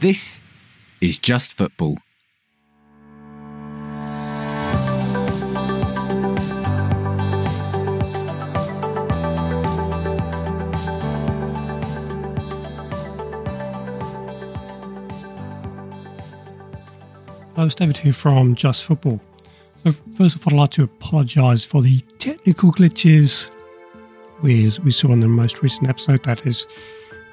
This is Just Football. Hello, it's David here from Just Football. So, first of all, I'd like to apologise for the technical glitches we, we saw in the most recent episode. That is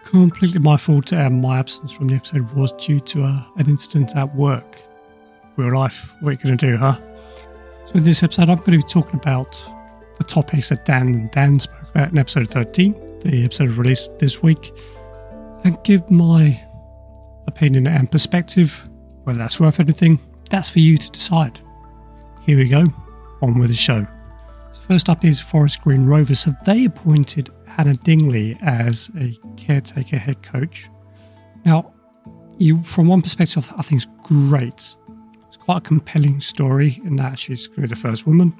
completely my fault, and my absence from the episode was due to a, an incident at work. Real life, what are you going to do, huh? So, in this episode, I'm going to be talking about the topics that Dan and Dan spoke about in episode 13, the episode released this week, and give my opinion and perspective. Whether that's worth anything, that's for you to decide. Here we go, on with the show. So first up is Forest Green Rovers. So they appointed Hannah Dingley as a caretaker head coach. Now, you, from one perspective, I think it's great. It's quite a compelling story in that she's going to be the first woman.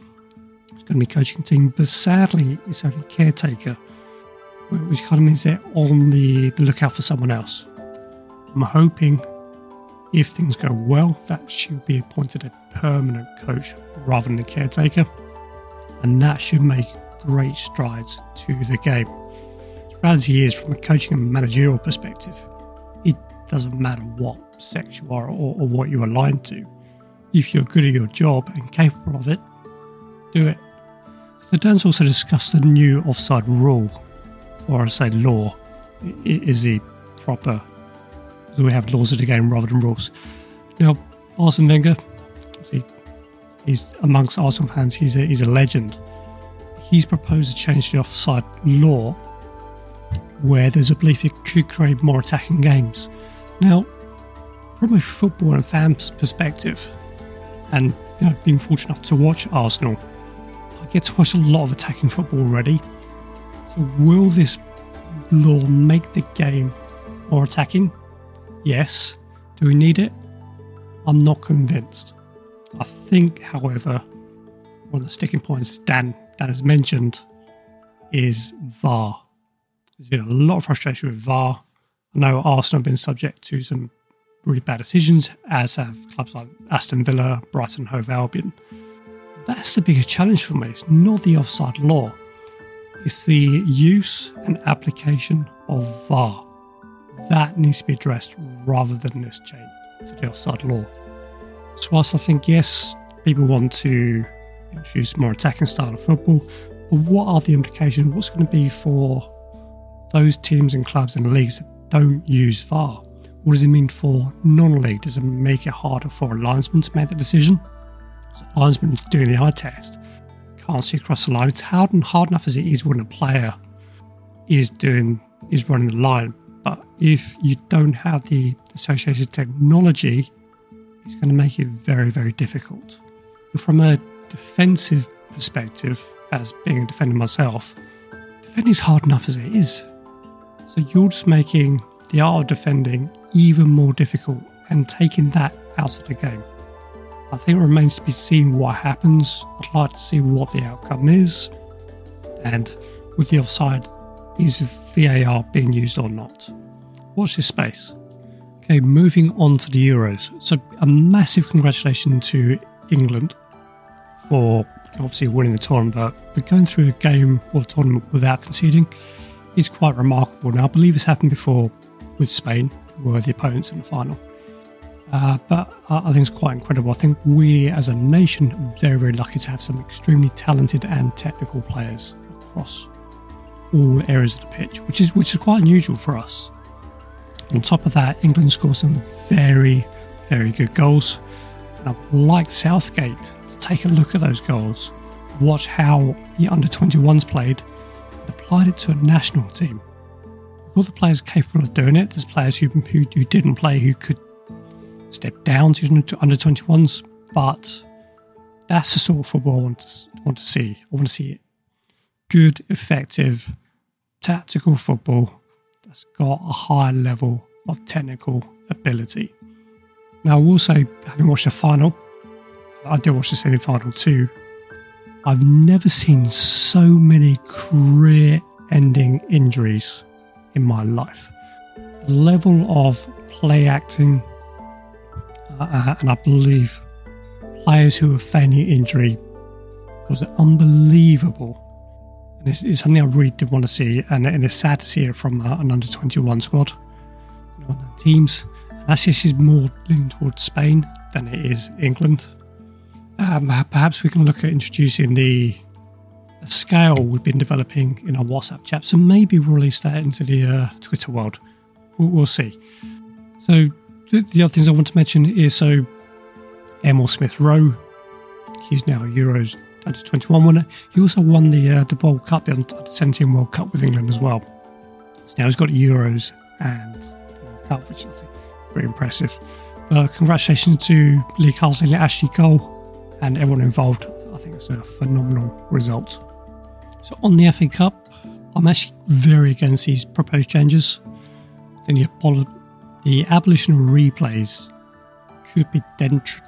She's going to be coaching a team, but sadly, it's only caretaker, which kind of means they're on the, the lookout for someone else. I'm hoping if things go well, that she'll be appointed a permanent coach rather than a caretaker. And that should make great strides to the game. The reality is, from a coaching and managerial perspective, it doesn't matter what sex you are or, or what you're aligned to. If you're good at your job and capable of it, do it. The Dans also discussed the new offside rule, or I say law, it is the proper so we have laws of the game rather than rules. Now, Arsene Wenger, see, he's amongst Arsenal fans, he's a, he's a legend. He's proposed a change to the offside law where there's a belief it could create more attacking games. Now, from a football and fans perspective, and you know, being fortunate enough to watch Arsenal, I get to watch a lot of attacking football already. So, will this law make the game more attacking? Yes. Do we need it? I'm not convinced. I think, however, one of the sticking points is Dan, Dan has mentioned is VAR. There's been a lot of frustration with VAR. I know Arsenal have been subject to some really bad decisions, as have clubs like Aston Villa, Brighton, Hove Albion. That's the biggest challenge for me. It's not the offside law, it's the use and application of VAR that needs to be addressed rather than this change to the offside law. So, whilst I think, yes, people want to introduce more attacking style of football, but what are the implications? What's going to be for those teams and clubs and leagues that don't use VAR? What does it mean for non league? Does it make it harder for a linesman to make the decision? So, linesman doing the eye test can't see across the line. It's hard and hard enough as it is when a player is doing is running the line but if you don't have the associated technology, it's going to make it very, very difficult. From a defensive perspective, as being a defender myself, defending is hard enough as it is. So you're just making the art of defending even more difficult and taking that out of the game. I think it remains to be seen what happens. I'd like to see what the outcome is. And with the offside, is VAR being used or not? Watch this space. Okay, moving on to the Euros. So, a massive congratulations to England for obviously winning the tournament, but going through a game or tournament without conceding is quite remarkable. Now, I believe this happened before with Spain, who were the opponents in the final. Uh, but I think it's quite incredible. I think we as a nation are very, very lucky to have some extremely talented and technical players across all areas of the pitch, which is which is quite unusual for us. On top of that, England scored some very, very good goals. And I'd like Southgate to take a look at those goals, watch how the under 21s played, and applied it to a national team. All the players capable of doing it. There's players who, who, who didn't play who could step down to under 21s, but that's the sort of football I want to, want to see. I want to see it good, effective, tactical football that's got a high level of technical ability. Now, I will say, having watched the final, I did watch the semi final too. I've never seen so many career ending injuries in my life. The level of play acting, uh, and I believe players who were feigning injury was unbelievable. And it's, it's, something I really did want to see, and, and it's sad to see it from uh, an under 21 squad. Teams. And actually, she's more leaning towards Spain than it is England. Um, perhaps we can look at introducing the scale we've been developing in our WhatsApp chat. So maybe we'll release that into the uh, Twitter world. We'll, we'll see. So the, the, other things I want to mention is so Emile Smith Rowe, he's now Euros under 21 winner. He also won the uh, the World Cup, the under 17 World Cup with England as well. So now he's got Euros and World Cup, which I think is very impressive. Uh, congratulations to Lee Carsley, Ashley Cole, and everyone involved. I think it's a phenomenal result. So on the FA Cup, I'm actually very against these proposed changes. The, the abolition of replays could be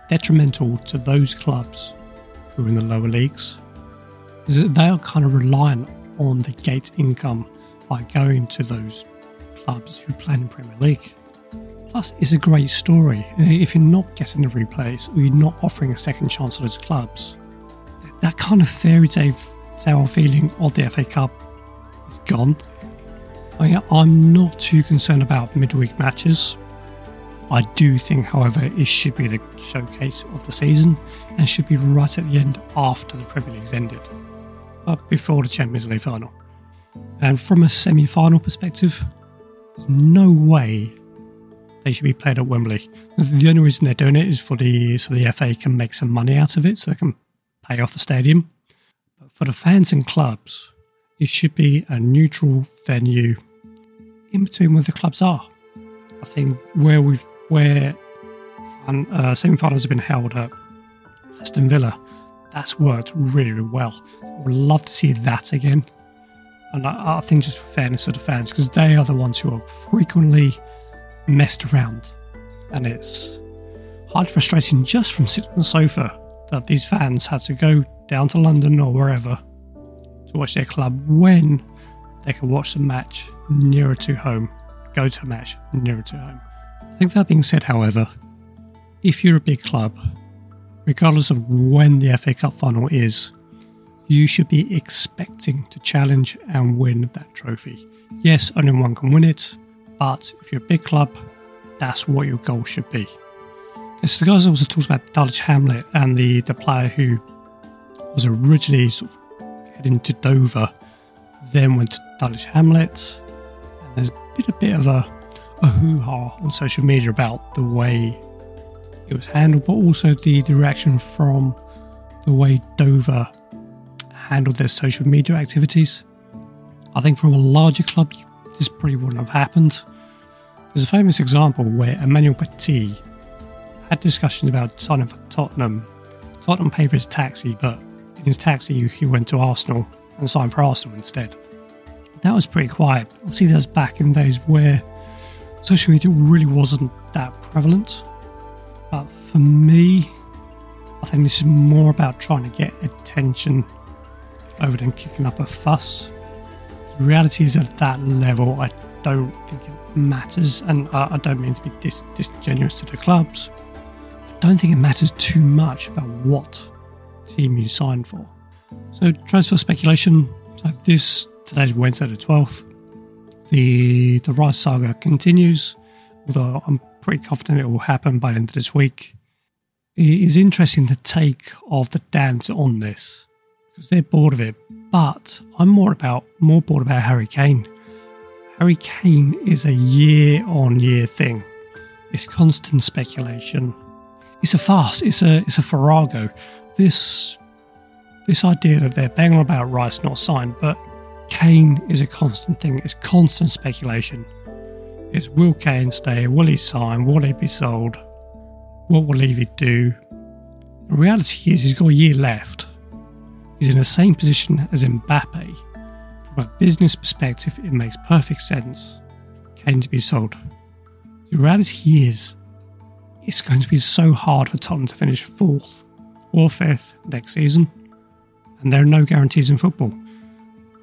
detrimental to those clubs who are in the lower leagues. They are kind of reliant on the gate income by going to those clubs who play in the Premier League. Plus, it's a great story. If you're not getting the replays or you're not offering a second chance to those clubs, that kind of fairy tale feeling of the FA Cup is gone. I, I'm not too concerned about midweek matches. I do think, however, it should be the showcase of the season and should be right at the end after the Premier League's ended, but before the Champions League final. And from a semi final perspective, there's no way they should be played at Wembley. The only reason they're doing it is for the so the FA can make some money out of it, so they can pay off the stadium. But for the fans and clubs, it should be a neutral venue in between where the clubs are. I think where we've where uh, semi-finals have been held at Aston Villa, that's worked really, really well. I would love to see that again. And I, I think just for fairness of the fans, because they are the ones who are frequently messed around. And it's hard frustrating just from sitting on the sofa that these fans had to go down to London or wherever to watch their club when they can watch the match nearer to home, go to a match nearer to home. I think that being said, however, if you're a big club, regardless of when the FA Cup final is, you should be expecting to challenge and win that trophy. Yes, only one can win it, but if you're a big club, that's what your goal should be. So the guys also talks about Dulwich Hamlet and the, the player who was originally sort of heading to Dover, then went to Dulwich Hamlet. And there's been a bit of a, a hoo ha on social media about the way it was handled, but also the, the reaction from the way Dover handled their social media activities. I think from a larger club, this probably wouldn't have happened. There's a famous example where Emmanuel Petit had discussions about signing for Tottenham. Tottenham paid for his taxi, but in his taxi, he went to Arsenal and signed for Arsenal instead. That was pretty quiet. Obviously, that's back in days where social media really wasn't that prevalent. But for me, I think this is more about trying to get attention over than kicking up a fuss. Reality is at that level, I don't think it matters, and I, I don't mean to be dis- disingenuous to the clubs I don't think it matters too much about what team you sign for. So transfer speculation. So this today's Wednesday the twelfth. The the Rice saga continues, although I'm pretty confident it will happen by the end of this week. It is interesting the take of the dance on this because they're bored of it. But I'm more about more bored about Harry Kane. Harry Kane is a year on year thing. It's constant speculation it's a farce. It's a it's a farrago. This this idea that they're banging about Rice not signed, but Kane is a constant thing. It's constant speculation. It's will Kane stay? Will he sign? Will he be sold? What will Levy do? The reality is he's got a year left. He's in the same position as Mbappe. From a business perspective, it makes perfect sense for Kane to be sold. The reality is it's going to be so hard for Tottenham to finish fourth or fifth next season. And there are no guarantees in football.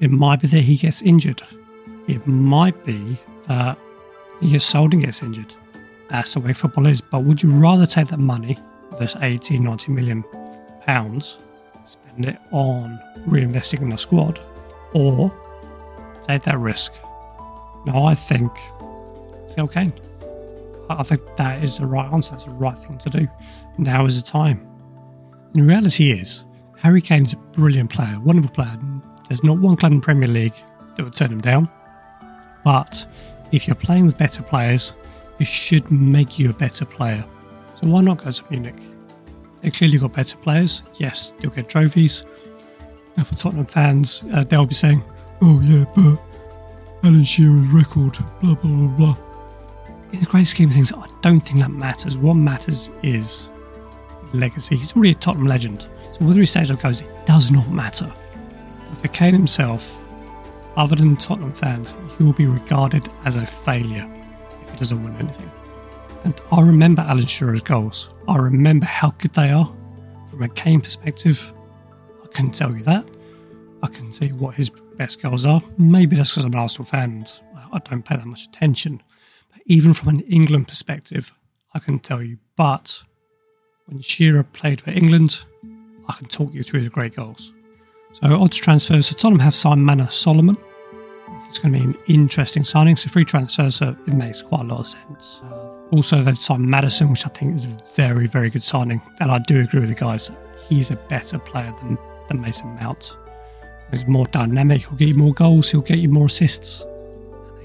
It might be that he gets injured. It might be that He gets sold and gets injured. That's the way football is. But would you rather take that money, this 80, 90 million pounds, spend it on reinvesting in the squad, or take that risk? Now, I think Phil Kane. I think that is the right answer. That's the right thing to do. Now is the time. The reality is, Harry Kane is a brilliant player, wonderful player. There's not one club in Premier League that would turn him down. But if you're playing with better players, it should make you a better player. So why not go to Munich? They clearly got better players. Yes, they'll get trophies. And for Tottenham fans, uh, they'll be saying, "Oh yeah, but Alan Shearer's record, blah blah blah blah." In the great scheme of things, I don't think that matters. What matters is legacy. He's already a Tottenham legend. So whether he stays or goes, it does not matter. For Kane himself, other than Tottenham fans, he will be regarded as a failure if he doesn't win anything. And I remember Alan Shearer's goals. I remember how good they are. From a Kane perspective, I can tell you that. I can tell you what his best goals are. Maybe that's because I'm an Arsenal fan and I don't pay that much attention. But even from an England perspective, I can tell you. But when Shearer played for England, I can talk you through the great goals. So odds transfers. So Tottenham have signed Manor Solomon. It's going to be an interesting signing. So free transfer, so it makes quite a lot of sense. Also, they've signed Maddison, which I think is a very, very good signing. And I do agree with the guys. He's a better player than, than Mason Mount. He's more dynamic. He'll get you more goals. He'll get you more assists.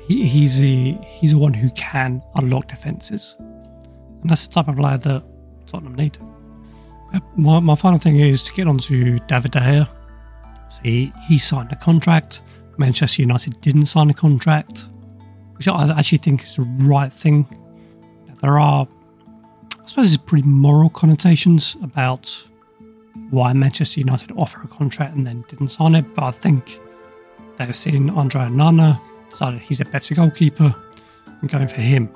He, he's the he's the one who can unlock defences, and that's the type of player that Tottenham need. My, my final thing is to get on to David De Gea. See, he signed a contract. Manchester United didn't sign a contract, which I actually think is the right thing. There are, I suppose, pretty moral connotations about why Manchester United offer a contract and then didn't sign it, but I think they've seen Andre Onana, decided he's a better goalkeeper, and going for him.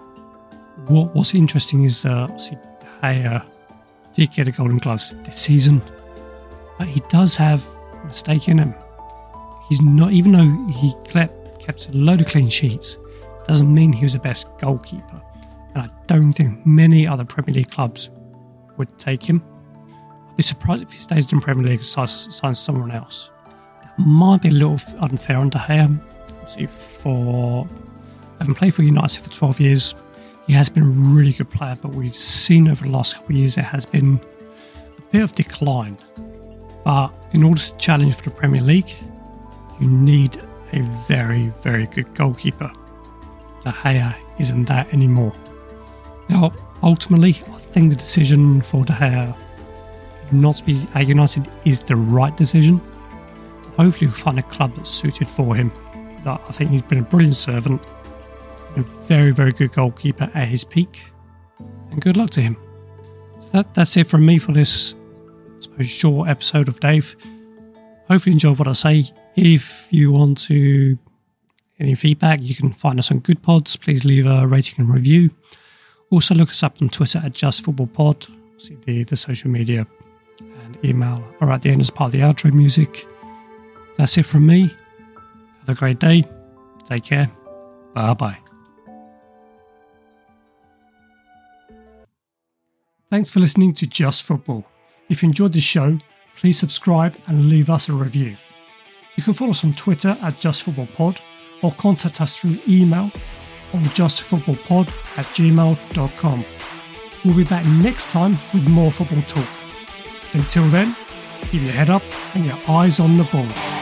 What, what's interesting is uh, De Gea did get a Golden Gloves this season, but he does have a mistake in him. He's not, even though he kept, kept a load of clean sheets, doesn't mean he was the best goalkeeper. And I don't think many other Premier League clubs would take him. I'd be surprised if he stays in Premier League and signs someone else. That might be a little unfair on De Gea. See, for having played for United for 12 years, he has been a really good player, but we've seen over the last couple of years there has been a bit of decline. But in order to challenge for the Premier League, you need a very, very good goalkeeper. De Gea isn't that anymore. Now, ultimately, I think the decision for De Gea not to be at United is the right decision. Hopefully, we'll find a club that's suited for him. I think he's been a brilliant servant a very, very good goalkeeper at his peak. And good luck to him. So that, that's it from me for this suppose, short episode of Dave. Hopefully, you enjoyed what I say. If you want to any feedback, you can find us on Goodpods. Please leave a rating and review. Also, look us up on Twitter at Just Football Pod. See the, the social media and email are at the end as part of the outro music. That's it from me. Have a great day. Take care. Bye bye. Thanks for listening to Just Football. If you enjoyed this show, please subscribe and leave us a review. You can follow us on Twitter at JustFootballPod or contact us through email on justfootballpod at gmail.com. We'll be back next time with more football talk. Until then, keep your head up and your eyes on the ball.